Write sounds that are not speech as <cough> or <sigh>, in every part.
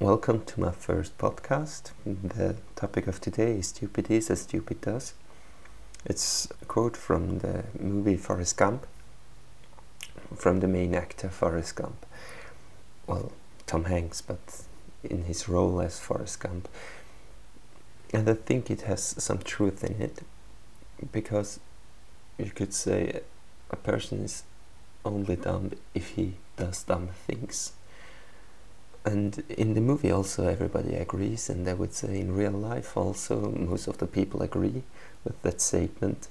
Welcome to my first podcast. The topic of today is Stupid is as stupid does. It's a quote from the movie Forrest Gump, from the main actor Forrest Gump. Well, Tom Hanks, but in his role as Forrest Gump. And I think it has some truth in it because you could say a person is only dumb if he does dumb things. And in the movie, also, everybody agrees, and I would say in real life, also, most of the people agree with that statement.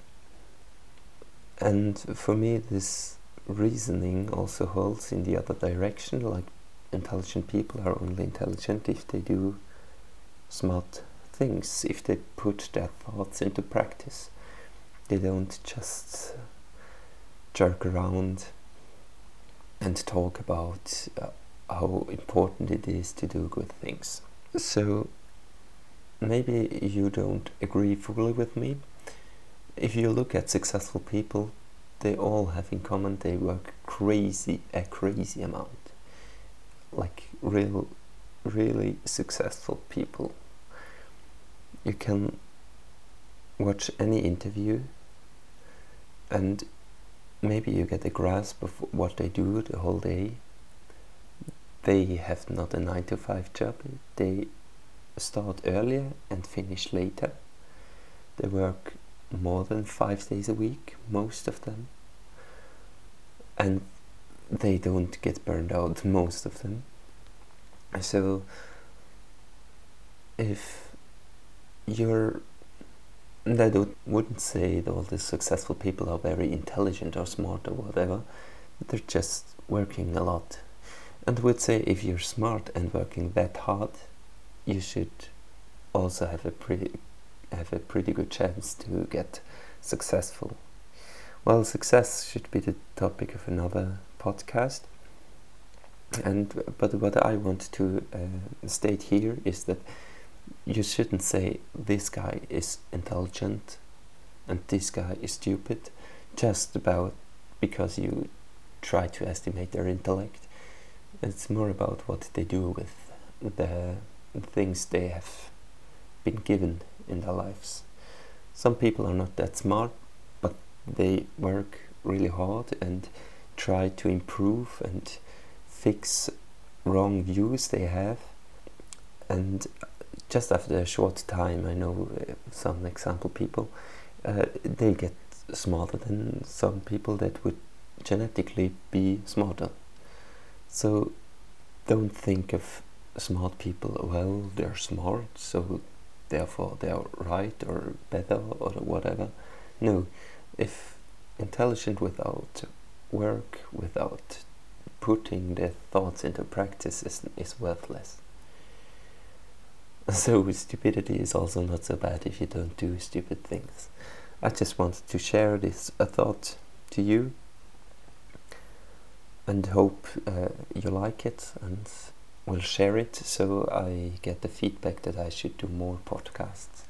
And for me, this reasoning also holds in the other direction like, intelligent people are only intelligent if they do smart things, if they put their thoughts into practice. They don't just jerk around and talk about uh, how important it is to do good things. So maybe you don't agree fully with me. If you look at successful people, they all have in common they work crazy a crazy amount. Like real really successful people. You can watch any interview and maybe you get a grasp of what they do the whole day. They have not a 9 to 5 job, they start earlier and finish later. They work more than five days a week, most of them. And they don't get burned out, most of them. So, if you're I don't, wouldn't say that all the successful people are very intelligent or smart or whatever. They're just working a lot. And would say if you're smart and working that hard, you should also have a pretty have a pretty good chance to get successful. Well, success should be the topic of another podcast. And but what I want to uh, state here is that you shouldn't say this guy is intelligent and this guy is stupid just about because you try to estimate their intellect. It's more about what they do with the things they have been given in their lives. Some people are not that smart, but they work really hard and try to improve and fix wrong views they have. And just after a short time, I know uh, some example people, uh, they get smarter than some people that would genetically be smarter. So don't think of smart people, well, they're smart, so therefore they are right or better or whatever. No, if intelligent without work, without putting their thoughts into practice is, is worthless. <laughs> So stupidity is also not so bad if you don't do stupid things. I just wanted to share this a thought to you and hope uh, you like it and will share it so I get the feedback that I should do more podcasts.